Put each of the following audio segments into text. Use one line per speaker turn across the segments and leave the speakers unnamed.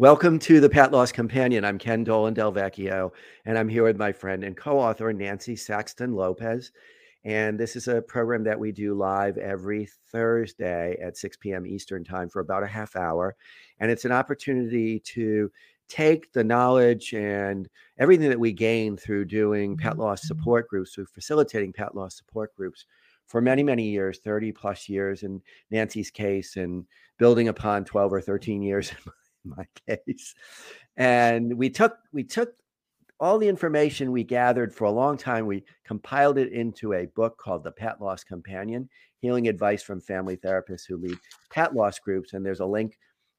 Welcome to the Pet Loss Companion. I'm Ken Dolan Del Vecchio, and I'm here with my friend and co author, Nancy Saxton Lopez. And this is a program that we do live every Thursday at 6 p.m. Eastern Time for about a half hour. And it's an opportunity to take the knowledge and everything that we gain through doing pet mm-hmm. loss mm-hmm. support groups, through facilitating pet loss support groups for many, many years 30 plus years in Nancy's case, and building upon 12 or 13 years my case. And we took we took all the information we gathered for a long time. We compiled it into a book called The Pet Loss Companion: Healing Advice from Family Therapists Who Lead Pet Loss Groups. And there's a link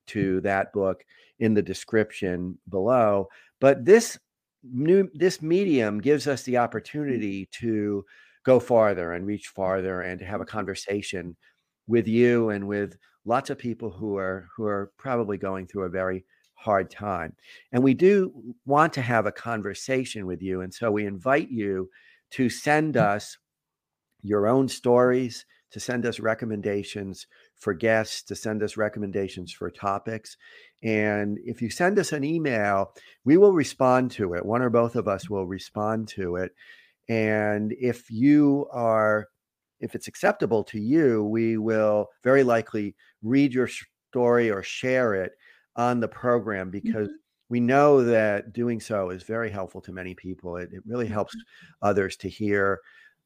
to that book in the description below. But this new this medium gives us the opportunity to go farther and reach farther and to have a conversation with you and with lots of people who are who are probably going through a very hard time. And we do want to have a conversation with you. And so we invite you to send mm. us your own stories, to send us recommendations for guests, to send us recommendations for topics. And if you send us an email, we will respond to it. One or both of us will respond to it. And if you are if it's acceptable to you, we will very likely read your story or share it on the program because mm-hmm. we know that doing so is very helpful to many people. It, it really helps mm-hmm. others to hear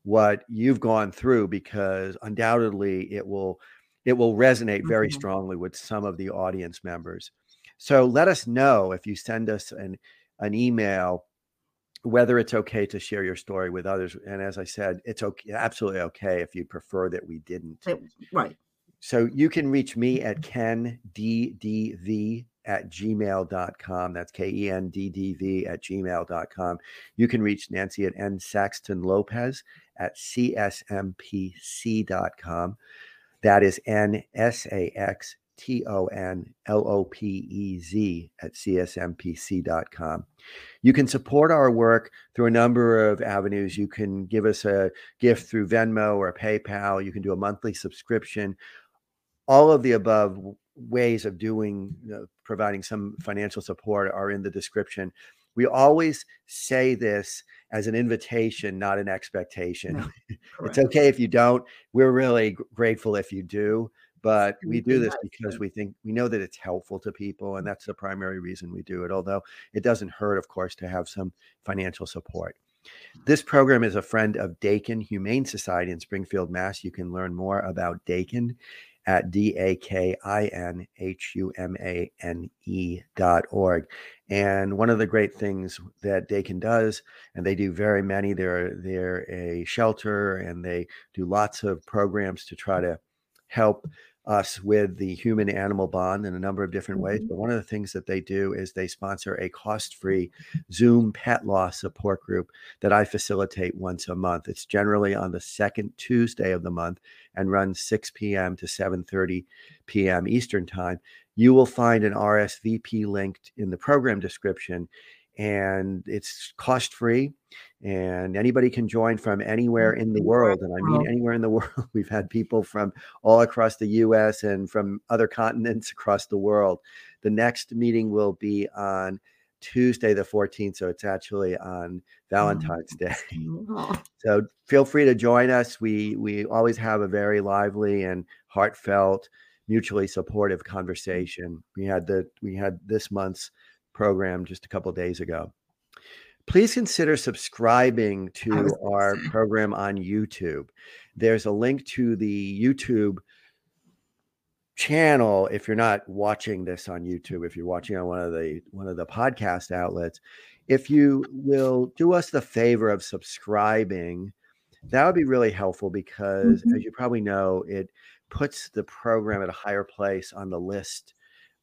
what you've gone through because undoubtedly it will it will resonate very mm-hmm. strongly with some of the audience members. So let us know if you send us an an email whether it's okay to share your story with others. And as I said, it's okay, absolutely okay if you prefer that we didn't.
Right.
So you can reach me at mm-hmm. kenddv at gmail.com. That's K E N D D V at gmail.com. You can reach Nancy at N Saxton Lopez at csmpc.com. That is N S A X T O N L O P E Z at csmpc.com. You can support our work through a number of avenues. You can give us a gift through Venmo or PayPal. You can do a monthly subscription. All of the above ways of doing, providing some financial support are in the description. We always say this as an invitation, not an expectation. No, it's okay if you don't. We're really grateful if you do but we do this because we think we know that it's helpful to people and that's the primary reason we do it although it doesn't hurt of course to have some financial support this program is a friend of Dakin Humane Society in Springfield, Mass. You can learn more about Dakin at D-A-K-I-N-H-U-M-A-N-E dot org. And one of the great things that Dakin does, and they do very many, they're they're a shelter and they do lots of programs to try to help us with the human animal bond in a number of different ways. Mm-hmm. But one of the things that they do is they sponsor a cost free Zoom pet loss support group that I facilitate once a month. It's generally on the second Tuesday of the month and runs 6 p.m. to 7:30 p.m. Eastern time. You will find an RSVP linked in the program description and it's cost free and anybody can join from anywhere in the world and i mean anywhere in the world. We've had people from all across the us and from other continents across the world. The next meeting will be on tuesday the 14th so it's actually on valentine's day. so feel free to join us. We we always have a very lively and heartfelt mutually supportive conversation. We had the we had this month's program just a couple days ago. Please consider subscribing to our program on YouTube. There's a link to the YouTube channel if you're not watching this on YouTube, if you're watching on one of the one of the podcast outlets, if you will do us the favor of subscribing, that would be really helpful because mm-hmm. as you probably know, it puts the program at a higher place on the list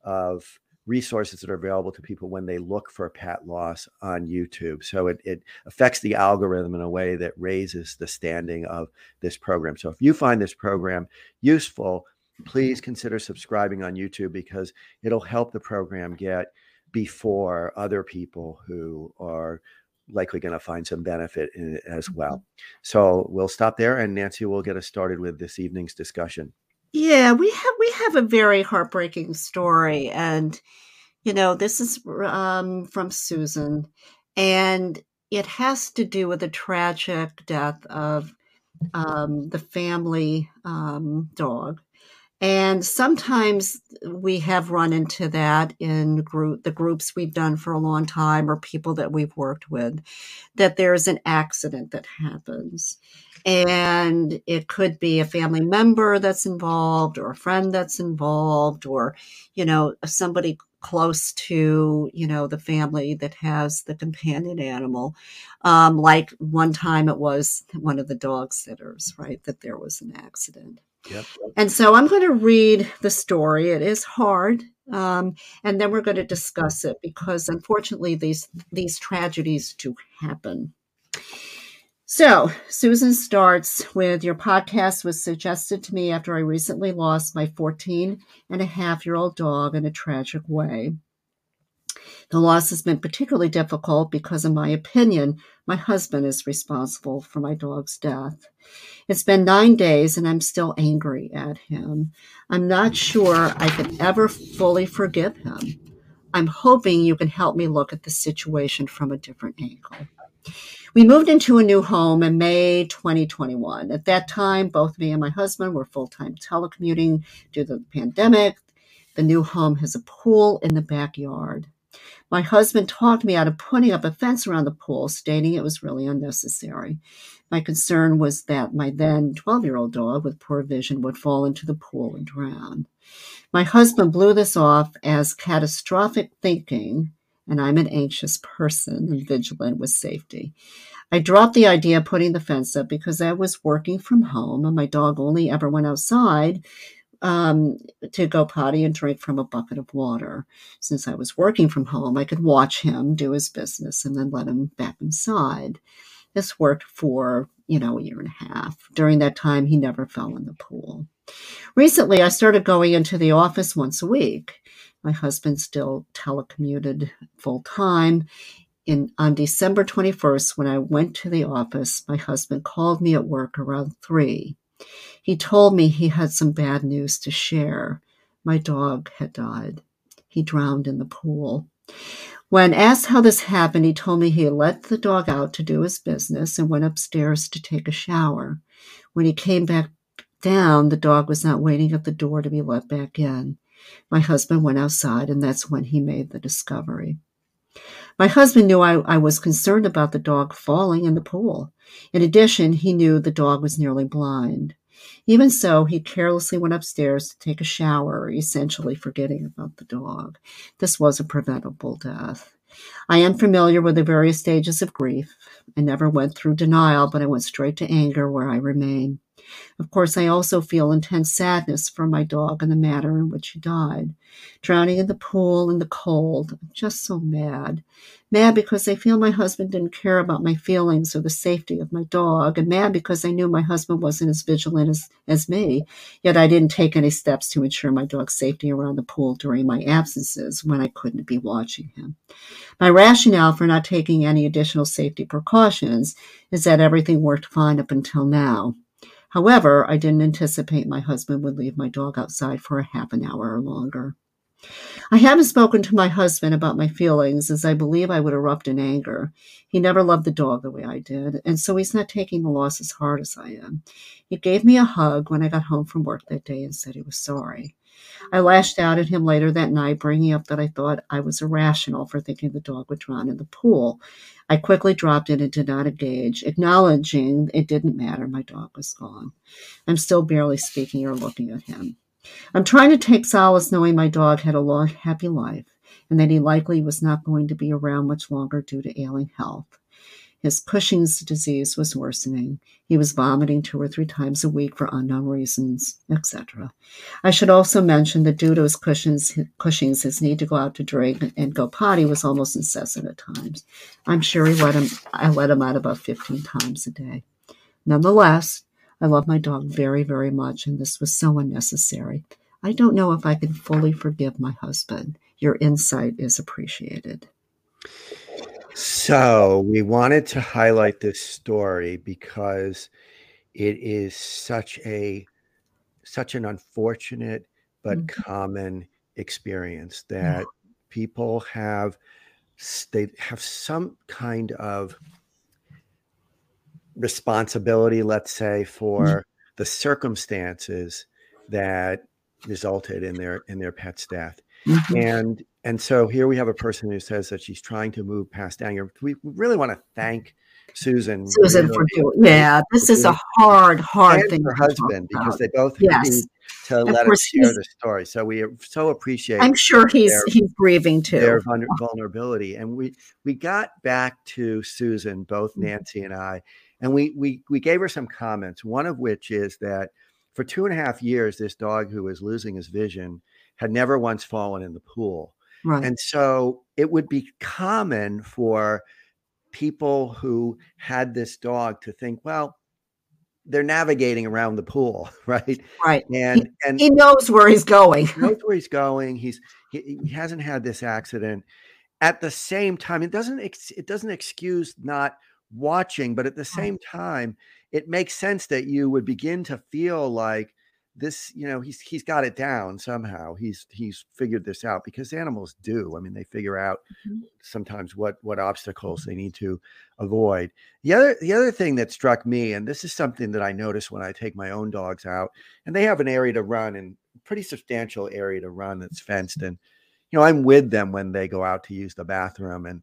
of resources that are available to people when they look for pet loss on YouTube. So it, it affects the algorithm in a way that raises the standing of this program. So if you find this program useful, please consider subscribing on YouTube because it'll help the program get before other people who are likely going to find some benefit in it as well. Mm-hmm. So we'll stop there and Nancy will get us started with this evening's discussion.
Yeah, we have we have a very heartbreaking story and You know, this is um, from Susan, and it has to do with the tragic death of um, the family um, dog. And sometimes we have run into that in group the groups we've done for a long time or people that we've worked with, that there's an accident that happens. And it could be a family member that's involved or a friend that's involved or, you know, somebody close to you know the family that has the companion animal. Um, like one time it was one of the dog sitters right that there was an accident. Yep. and so i'm going to read the story. It is hard um, and then we're going to discuss it because unfortunately these these tragedies do happen so, Susan starts with Your podcast was suggested to me after I recently lost my 14 and a half year old dog in a tragic way. The loss has been particularly difficult because, in my opinion, my husband is responsible for my dog's death. It's been nine days and I'm still angry at him. I'm not sure I could ever fully forgive him. I'm hoping you can help me look at the situation from a different angle. We moved into a new home in May 2021. At that time, both me and my husband were full time telecommuting due to the pandemic. The new home has a pool in the backyard. My husband talked me out of putting up a fence around the pool, stating it was really unnecessary. My concern was that my then 12 year old dog with poor vision would fall into the pool and drown. My husband blew this off as catastrophic thinking and I'm an anxious person and vigilant with safety. I dropped the idea of putting the fence up because I was working from home and my dog only ever went outside um, to go potty and drink from a bucket of water. Since I was working from home, I could watch him do his business and then let him back inside. This worked for, you know, a year and a half. During that time, he never fell in the pool. Recently, I started going into the office once a week. My husband still telecommuted full time. In, on December 21st, when I went to the office, my husband called me at work around three. He told me he had some bad news to share. My dog had died. He drowned in the pool. When asked how this happened, he told me he let the dog out to do his business and went upstairs to take a shower. When he came back down, the dog was not waiting at the door to be let back in. My husband went outside, and that's when he made the discovery. My husband knew I, I, was concerned about the dog falling in the pool. In addition, he knew the dog was nearly blind. Even so, he carelessly went upstairs to take a shower, essentially forgetting about the dog. This was a preventable death. I am familiar with the various stages of grief. I never went through denial, but I went straight to anger, where I remain. Of course, I also feel intense sadness for my dog and the manner in which he died. Drowning in the pool in the cold. I'm just so mad. Mad because I feel my husband didn't care about my feelings or the safety of my dog, and mad because I knew my husband wasn't as vigilant as, as me, yet I didn't take any steps to ensure my dog's safety around the pool during my absences when I couldn't be watching him. My rationale for not taking any additional safety precautions is that everything worked fine up until now. However, I didn't anticipate my husband would leave my dog outside for a half an hour or longer. I haven't spoken to my husband about my feelings as I believe I would erupt in anger. He never loved the dog the way I did, and so he's not taking the loss as hard as I am. He gave me a hug when I got home from work that day and said he was sorry. I lashed out at him later that night, bringing up that I thought I was irrational for thinking the dog would drown in the pool. I quickly dropped it and did not engage, acknowledging it didn't matter. My dog was gone. I'm still barely speaking or looking at him. I'm trying to take solace knowing my dog had a long, happy life and that he likely was not going to be around much longer due to ailing health. His Cushing's disease was worsening. He was vomiting two or three times a week for unknown reasons, etc. I should also mention that due to his Cushing's, Cushing's, his need to go out to drink and go potty was almost incessant at times. I'm sure he let him, I let him out about 15 times a day. Nonetheless, I love my dog very, very much, and this was so unnecessary. I don't know if I can fully forgive my husband. Your insight is appreciated.
So we wanted to highlight this story because it is such a such an unfortunate but mm-hmm. common experience that people have they have some kind of responsibility, let's say, for mm-hmm. the circumstances that resulted in their in their pet's death. Mm-hmm. And and so here we have a person who says that she's trying to move past anger. We really want to thank Susan.
Susan for doing. Yeah, this is a hard, hard thing.
Her husband, because they both yes. to of let us share the story. So we so appreciate.
I'm sure he's their, he's grieving too.
Their vulnerability, and we we got back to Susan, both mm-hmm. Nancy and I, and we we we gave her some comments. One of which is that for two and a half years, this dog who was losing his vision had never once fallen in the pool. Right. And so it would be common for people who had this dog to think, well, they're navigating around the pool, right?
Right.
And
he,
and
he knows where he's going.
he knows where he's going. He's he, he, hasn't had this accident. At the same time, it doesn't it doesn't excuse not watching, but at the same time, it makes sense that you would begin to feel like this you know he's he's got it down somehow he's he's figured this out because animals do i mean they figure out mm-hmm. sometimes what what obstacles they need to avoid the other the other thing that struck me and this is something that i notice when i take my own dogs out and they have an area to run and pretty substantial area to run that's fenced and you know i'm with them when they go out to use the bathroom and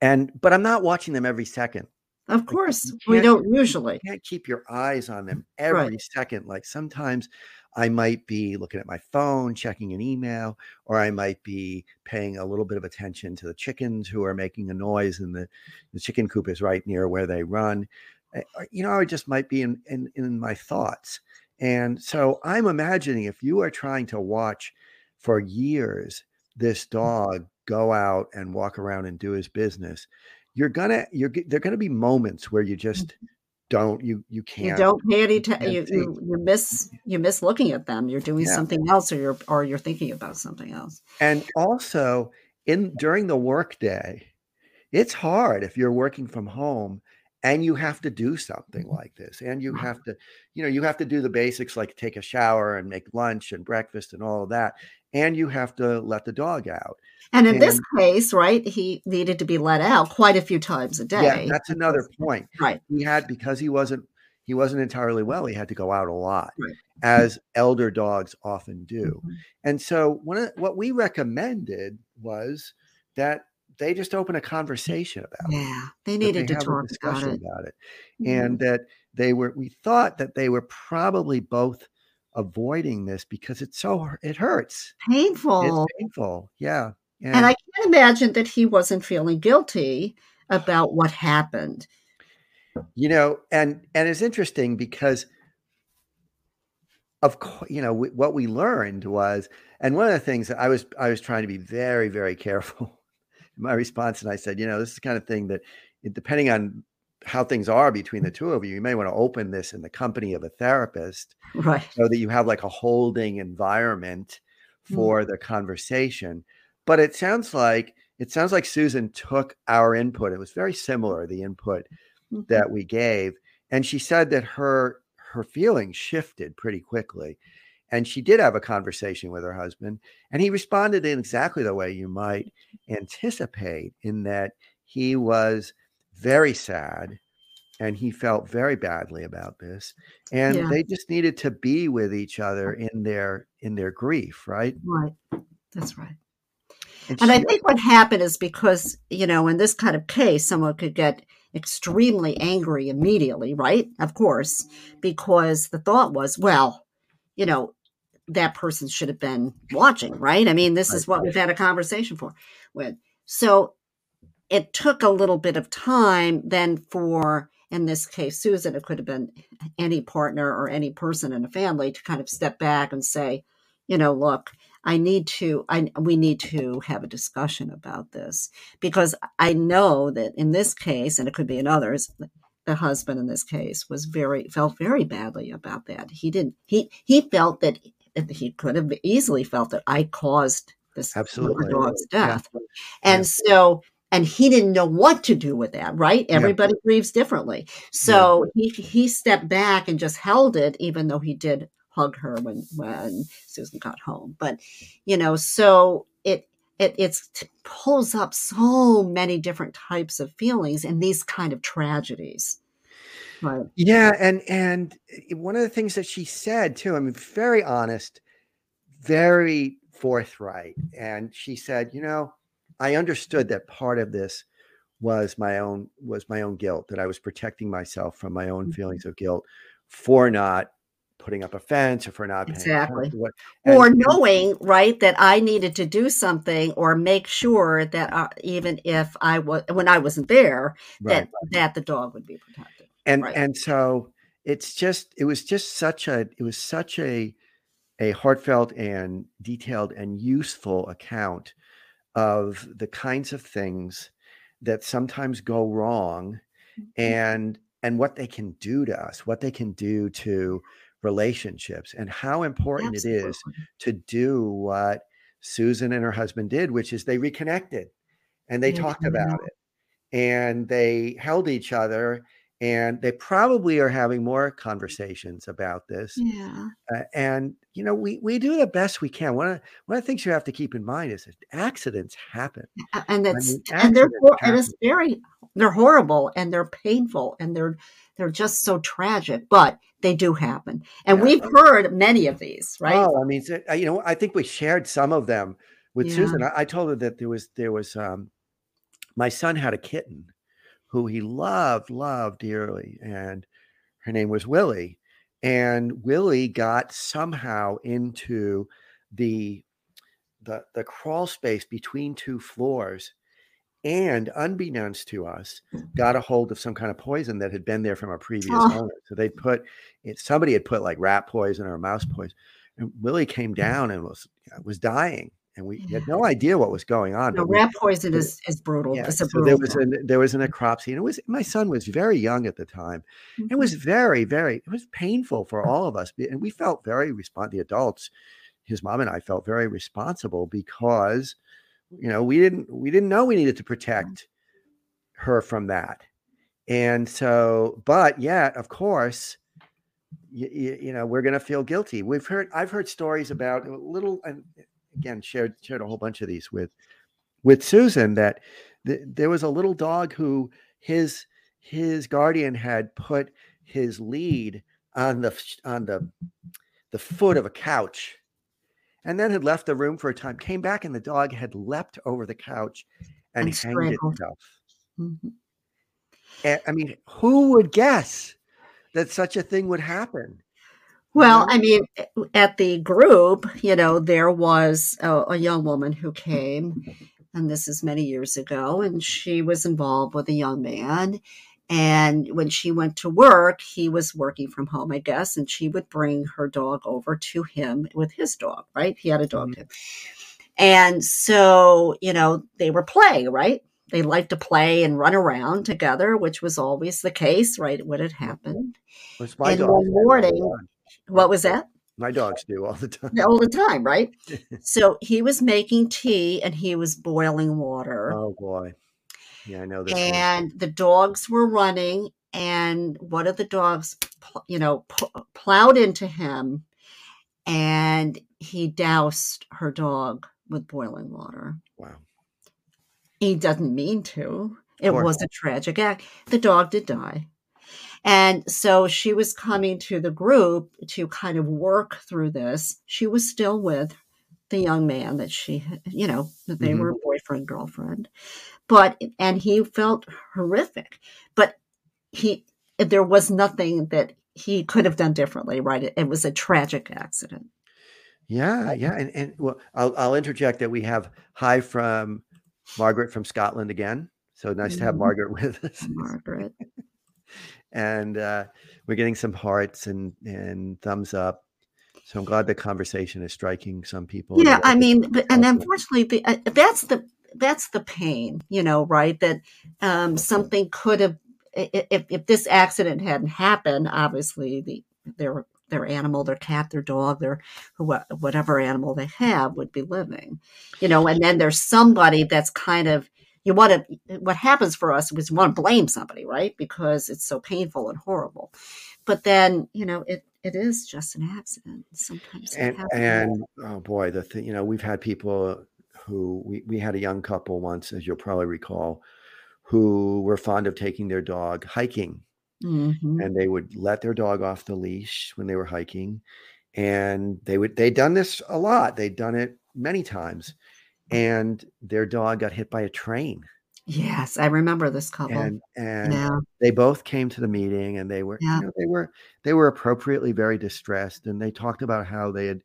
and but i'm not watching them every second
of course, we don't usually.
You can't keep your eyes on them every right. second. Like sometimes I might be looking at my phone, checking an email, or I might be paying a little bit of attention to the chickens who are making a noise, and the, the chicken coop is right near where they run. Eh, you know, I just might be in, in, in my thoughts. And so I'm imagining if you are trying to watch for years this dog go out and walk around and do his business, you're gonna you're there gonna be moments where you just mm-hmm. don't you you can't
you don't pay any time you, you, you miss you miss looking at them you're doing yeah. something else or you're or you're thinking about something else
and also in during the workday it's hard if you're working from home and you have to do something like this and you have to you know you have to do the basics like take a shower and make lunch and breakfast and all of that and you have to let the dog out
and in and, this case right he needed to be let out quite a few times a day.
yeah that's another point.
Right.
He had because he wasn't he wasn't entirely well he had to go out a lot right. as elder dogs often do. Mm-hmm. and so one of, what we recommended was that they just open a conversation about
yeah, it. Yeah, they needed they to talk about it.
about it. Mm-hmm. And that they were, we thought that they were probably both avoiding this because it's so, it hurts.
Painful.
It's painful. Yeah.
And, and I can't imagine that he wasn't feeling guilty about what happened.
You know, and, and it's interesting because of course, you know, what we learned was, and one of the things that I was, I was trying to be very, very careful my response, and I said, you know, this is the kind of thing that, depending on how things are between the two of you, you may want to open this in the company of a therapist,
right?
So that you have like a holding environment hmm. for mm. the conversation. But it sounds like it sounds like Susan took our input. It was very similar the input mm-hmm. that we gave, and she said that her her feelings shifted pretty quickly. And she did have a conversation with her husband, and he responded in exactly the way you might anticipate, in that he was very sad and he felt very badly about this and yeah. they just needed to be with each other in their in their grief right?
Right. That's right. And, and she, i think what happened is because you know in this kind of case someone could get extremely angry immediately right? Of course because the thought was well you know that person should have been watching, right? I mean, this is what we've had a conversation for with. So it took a little bit of time then for in this case Susan, it could have been any partner or any person in a family to kind of step back and say, you know, look, I need to I we need to have a discussion about this because I know that in this case, and it could be in others, the husband in this case was very felt very badly about that. He didn't he he felt that he could have easily felt that I caused this
absolutely
dog's death, yeah. and yeah. so and he didn't know what to do with that. Right? Everybody yeah. grieves differently. So he he stepped back and just held it, even though he did hug her when when Susan got home. But you know, so it it it's, t- pulls up so many different types of feelings in these kind of tragedies. Right.
Yeah, and and eh, one of the things that she said too, I mean, very honest, very forthright, and she said, you know, I understood that part of this was my own was my own guilt that I was protecting myself from my own
Mm-hmm.
feelings of guilt for not putting up a fence or for not paying
Exactly.
what- and-
or knowing right that i needed to do something or make sure that uh, even if i was when i wasn't there
right.
that that the dog would be protected
and
right.
and so it's just it was just such a it was such a a heartfelt and detailed and useful account of the kinds of things that sometimes go wrong
Mm-hmm.
and and what they can do to us what they can do to relationships and how important it is to do what Susan and her husband did, which is they reconnected and they talked about it and they held each other and they probably are having more conversations about this.
yeah
Uh, and you know, we we do the best we can. One of one of the things you have to keep in mind is that accidents happen.
And it's
mean,
and they're hor- and it's very they're horrible and they're painful and they're they're just so tragic but they do happen and
Yeah.
we've heard many of these right
Oh, I mean, uh, you know, I think we shared some of them with
Yeah.
Susan. I, I told her that there was there was um, my son had a kitten who he loved, loved dearly, and her name was Willie. And Willie got somehow into the the the crawl space between two floors, and unbeknownst to us, got a hold of some kind of poison that had been there from a previous
Oh.
owner. So they put it. Somebody had put like rat poison or mouse poison, and Willie came down and was was dying, and we had no idea what was going on.
no,
we-
rat poison is is brutal
yeah, so there was
thing.
a there was a necropsy, and it was my son was very young at the time. It
Mhm.
was very very it was painful for all of us, and we felt very respond. The adults, his mom and I felt very responsible because you know we didn't we didn't know we needed to protect her from that, and so but yet of course. You, you know we're going to feel guilty. We've heard I've heard stories about little and again shared shared a whole bunch of these with with Susan that th- there was a little dog who his his guardian had put his lead on the on the the foot of a couch and then had left the room for a time came back and the dog had leapt over the couch and,
And
hanged itself.
Mhm.
and, i mean who would guess that such a thing would happen
Well. I mean, at the group, you know, there was a, a young woman who came, and this is many years ago, and she was involved with a young man. And when she went to work, he was working from home, I guess, and she would bring her dog over to him with his dog, right? He had a dog mm-hmm. too. And so, you know, they were playing, right? They liked to play and run around together, which was always the case, right? When it mm-hmm. happened.
Which my
And
dogs
one morning-. What was that?
my dogs do all the time
all the time, right? so he was making tea and he was boiling water.
oh boy yeah i know this one.
and the dogs were running, and one of the dogs, you know, plowed into him and he doused her dog with boiling water.
wow
He doesn't mean to. It was a tragic act. The dog did die. And so she was coming to the group to kind of work through this. She was still with the young man that she, you know, that they
Mhm.
were boyfriend, girlfriend. But, and he felt horrific. But he, there was nothing that he could have done differently, right? It, it was a tragic accident.
Yeah, yeah, and and well, I'll I'll interject that we have hi from Margaret from Scotland again. So nice to have
Mhm.
Margaret with us,
Margaret.
and uh, we're getting some hearts and and thumbs up. So I'm glad the conversation is striking some people.
Yeah, I mean, but, and unfortunately, the, uh, that's the that's the pain, you know, right? That um, something could have, if if this accident hadn't happened, obviously the their their animal, their cat, their dog, their whatever animal they have would be living, you know. And then there's somebody that's kind of you want to. What happens for us is we want to blame somebody, right? Because it's so painful and horrible. But then, you know, it it is just an accident. Sometimes it
and
happens.
and oh boy, the thing you know we've had people who we, we had a young couple once, as you'll probably recall, who were fond of taking their dog hiking.
Mhm.
And they would let their dog off the leash when they were hiking. And they would they'd done this a lot. They'd done it many times. And their dog got hit by a train.
Yes, I remember this couple.
And and
Yeah.
they both came to the meeting and they were,
Yeah.
you know, they were they were appropriately very distressed. And they talked about how they had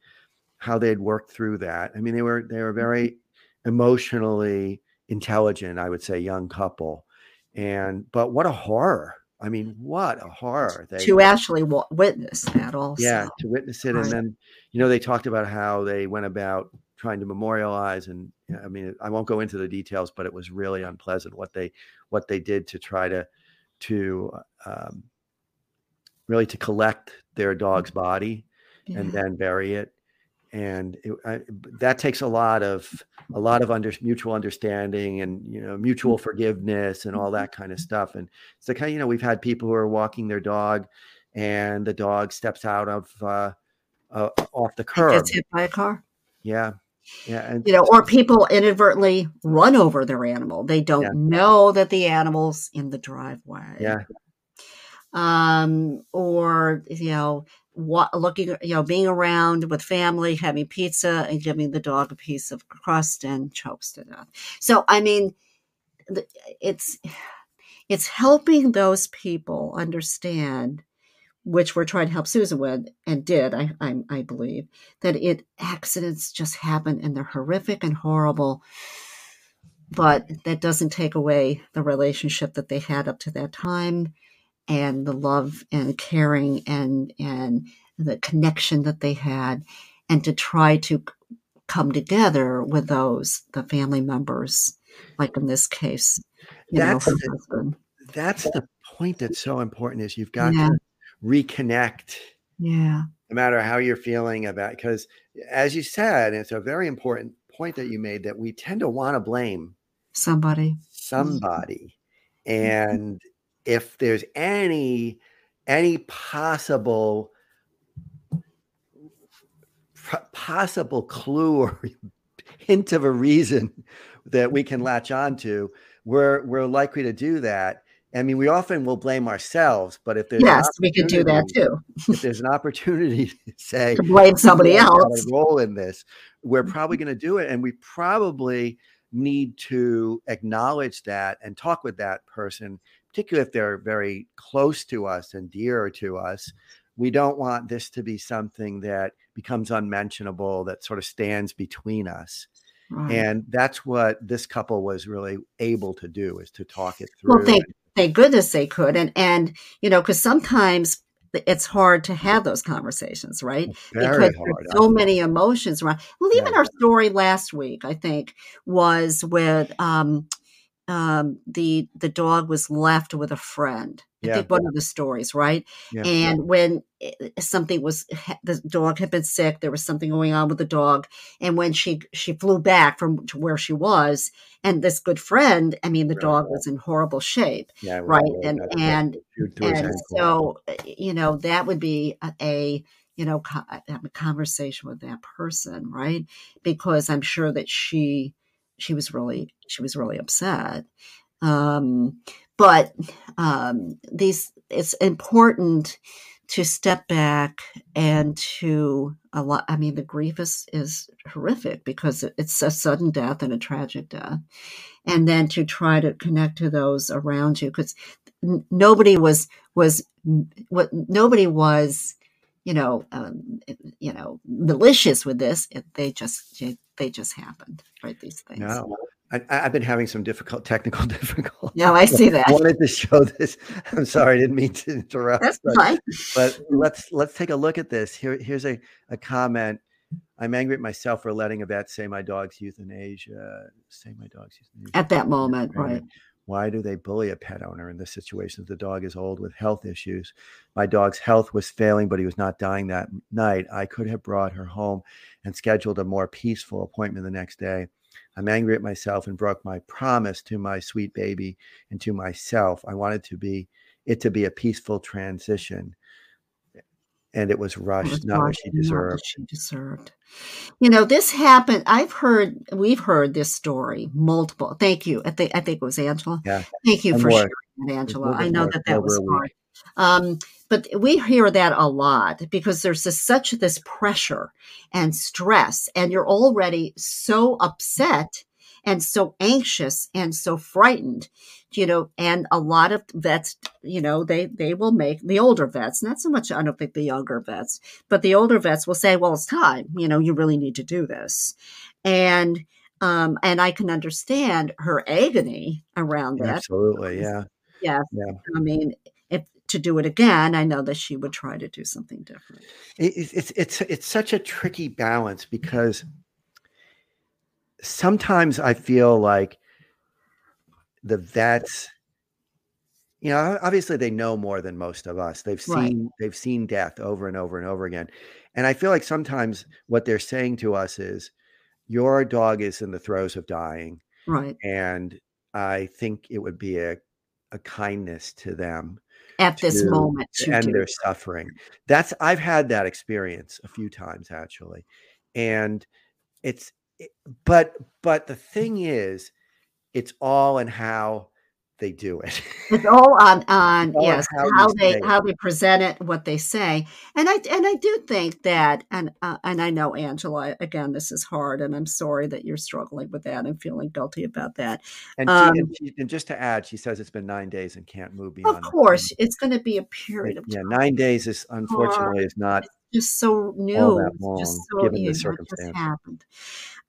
how they had worked through that. I mean, they were they were mm-hmm. very emotionally intelligent, I would say, young couple. And but what a horror. I mean, what a horror. They
To actually witness that also.
yeah, to witness it.
Right.
And then, you know, they talked about how they went about trying to memorialize and I mean, I won't go into the details, but it was really unpleasant what they what they did to try to to um, really to collect their dog's body and then bury it. And it, I, that takes a lot of a lot of under, mutual understanding and you know mutual forgiveness and all that kind of stuff. And it's the kind you know we've had people who are walking their dog, and the dog steps out of uh, uh, off the curb.
Gets hit by a car.
Yeah, yeah, and
You know, or people inadvertently run over their animal. They don't
Yeah.
know that the animal's in the driveway.
yeah,
um, or you know, what, looking, you know, being around with family, having pizza, and giving the dog a piece of crust and chokes to death. So, I mean, it's it's helping those people understand, which we're trying to help Susan with, and did I I, I believe that it accidents just happen and they're horrific and horrible. But that doesn't take away the relationship that they had up to that time and the love and caring and and the connection that they had and to try to come together with those the family members like in this case you know
That's the-
husband
that's the point that's so important is you've got
Yeah.
to reconnect
yeah.
no matter how you're feeling about because as you said it's a very important point that you made that we tend to want to blame
somebody. Mm-hmm.
Somebody. Mm-hmm. And if there's any any possible possible clue or hint of a reason that we can latch onto we're we're likely to do that i mean we often will blame ourselves but if there's an
yes we could do that
opportunity-
too
if there's an opportunity to say
to blame somebody
"We have got
else
a role in this we're
Mm-hmm.
probably going to do it and we probably need to acknowledge that and talk with that person particularly if they're very close to us and dear to us we don't want this to be something that becomes unmentionable that sort of stands between us
Right.
and that's what this couple was really able to do is to talk it through
Well, thank thank goodness they could and and you know because sometimes it's hard to have those conversations right
very
because
hard
there's so many emotions around. Well, even
Yeah.
our story last week, I think, was with um, um, the the dog was left with a friend. I think one of the stories, right?
Yeah.
And when something was, the dog had been sick. There was something going on with the dog, and when she she flew back from to where she was, and this good friend, I mean, the
Right.
dog was in horrible shape,
yeah was
right? And and
Chewed through his
and so uh, you know that would be a, a you know co- a conversation with that person right because i'm sure that she she was really she was really upset. Um but um these it's important to step back and to a lot i mean the grief is is horrific because it's a sudden death and a tragic death. And then to try to connect to those around you because nobody was was what nobody was you know um, you know malicious with this it, they just they just happened right these things
No, I, I've been having some difficult technical difficulties.
no i see that.
I wanted to show this. I'm sorry, I didn't mean to interrupt.
that's
but,
fine
but let's let's take a look at this. Here, here's a, a comment. I'm angry at myself for letting a vet say my dog's euthanasia. Say my dog's euthanasia.
at that moment
Right. Why do they bully a pet owner in this situation? If The dog is old with health issues. My dog's health was failing, but he was not dying that night. I could have brought her home and scheduled a more peaceful appointment the next day. I'm angry at myself and broke my promise to my sweet baby and to myself. I wanted to be it to be a peaceful transition. And it was
It
rushed,
was
not what
rushed,
she
not what
deserved.
she deserved. You know, this happened. I've heard, we've heard this story multiple. Thank you. I think I think it was Angela.
Yeah.
Thank you
And
for
more.
sharing that,
It
Angela. I know
more,
that that was hard. Um, but we hear that a lot because there's this, such this pressure and stress, and you're already so upset and so anxious and so frightened, you know. And a lot of vets, you know, they they will make the older vets, not so much. I don't think the younger vets, but the older vets will say, "Well, it's time. You know, you really need to do this," and um, and I can understand her agony around that.
Absolutely,
because,
yeah,
yeah,
yeah.
I mean, if to do it again, I know that she would try to do something different.
It, it's it's it's it's such a tricky balance because sometimes I feel like the vets, you know, obviously they know more than most of us. They've
Right.
seen they've seen death over and over and over again, and I feel like sometimes what they're saying to us is, "Your dog is in the throes of dying,
Right.
and I think it would be a a kindness to them
At this moment,
to
to
end
do
their suffering." That's I've had that experience a few times actually, and it's it, but but the thing is, it's all in how they do it.
It's all on on
all
yes,
how
how
say
they
it.
how they present it, what they say, and I and I do think that, and uh, and I know Angela. Again, this is hard, and I'm sorry that you're struggling with that and feeling guilty about that.
And she
Um,
and she and just to add, she says it's been 9 days and can't move beyond time.
course, it's going to be a period of
yeah,
time.
9 days is unfortunately is not
just so new. just so
given
you
the
know, it just happened.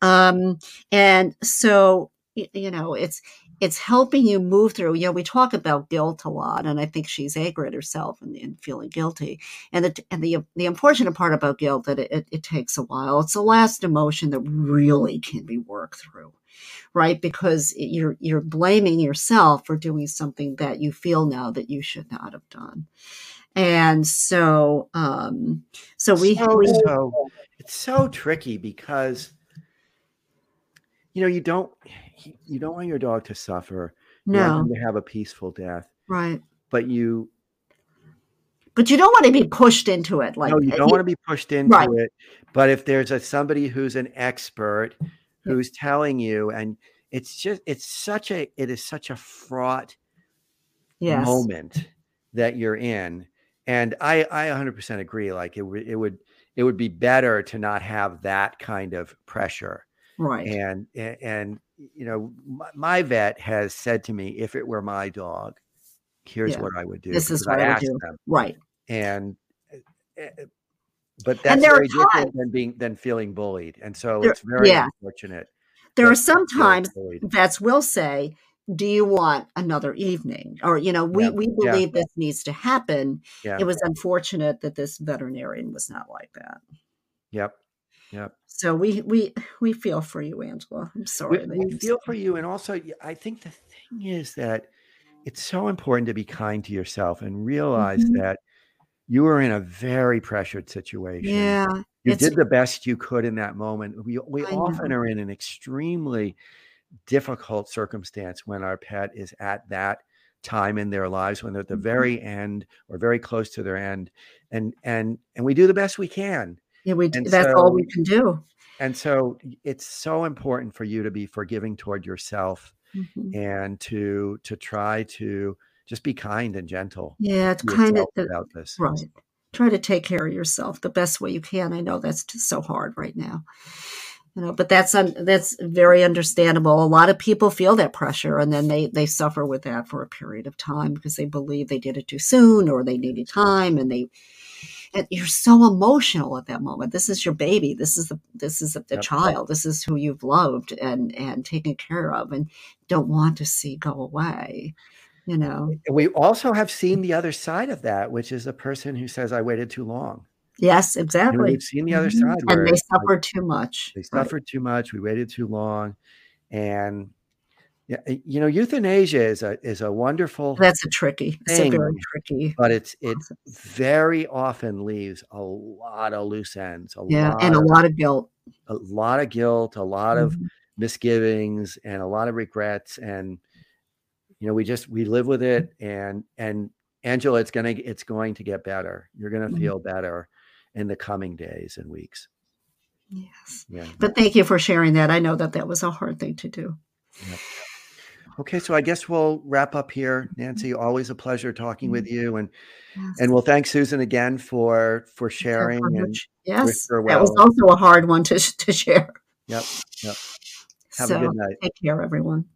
Um, and so you know, it's it's helping you move through. You know, we talk about guilt a lot, and I think she's angry at herself and, and feeling guilty. And the and the the unfortunate part about guilt that it, it, it takes a while. It's the last emotion that really can be worked through, right? Because you're you're blaming yourself for doing something that you feel now that you should not have done. And so, um, so we
So
we
so it's so tricky because you know, you don't you don't want your dog to suffer. You want
no
them to have a peaceful death,
right.
but you
But you don't want to be pushed into it, like
no, you don't
you,
want to be pushed
right?
into it. But if there's a somebody who's an expert
Yeah.
who's telling you, and it's just it's such a it is such a fraught
Yes,
moment that you're in. And I I 100% agree. Like it would it would it would be better to not have that kind of pressure.
right.
And and you know my, my vet has said to me, if it were my dog, here's
Yeah,
what I would do
this is what
I
I would do.
them.
Right.
And uh, but that's very different than being than feeling bullied. And so
there,
it's very
yeah,
unfortunate
there are
that
some times
bullied.
vets will say, "Do you want another evening?" Or you know, we
Yeah,
we
yeah,
believe this needs to happen.
yeah,
It was unfortunate that this veterinarian was not like that.
yep, yep.
So we we we feel for you, Angela. I'm sorry that
we feel for you, and also i think the thing is that it's so important to be kind to yourself and realize
Mhm.
that you were in a very pressured situation.
Yeah,
You did the best you could in that moment. We we
I
often
know.
are in an extremely difficult circumstance when our pet is at that time in their lives when they're at the
Mhm.
very end or very close to their end and and and we do the best we can
Yeah, we.
and
That's all we can do.
and so it's so important for you to be forgiving toward yourself
Mhm.
and to to try to just be kind and gentle
Yeah, it's kind of
yourself about this
right. Try to take care of yourself the best way you can. I know that's just so hard right now. You know, but that's un, that's very understandable. A lot of people feel that pressure, and then they they suffer with that for a period of time because they believe they did it too soon or they needed time, and they and you're so emotional at that moment. This is your baby. This is the this is the
yep
child. This is who you've loved and and taken care of, and don't want to see go away. You know.
we also have seen the other side of that which is a person who says i waited too long
Yes,
you know
exactly.
we've seen the other
Mhm.
side
And they
it's like
suffered too much.
they
Right.
suffered too much we waited too long and yeah you know euthanasia is a is a wonderful
That's a tricky. It's a very tricky
but it's it
process.
very often leaves a lot of loose ends a
Yeah, and a
of
lot of guilt.
a lot of guilt a lot of
Mhm.
misgivings and a lot of regrets and you know we just we live with it and and Angela, it's gonna it's going to get better. You're gonna
Mhm.
feel better in the coming days and weeks.
Yes.
Yeah.
But thank you for sharing that. I know that that was a hard thing to do.
Okay, so I guess we'll wrap up here. Nancy, mm-hmm. always a pleasure talking with mm-hmm. you, and
Yes.
and we'll thank Susan again for for sharing and.
Yes.
her
That was also a hard one to to share.
yep, yep. Have a good night.
take care, everyone.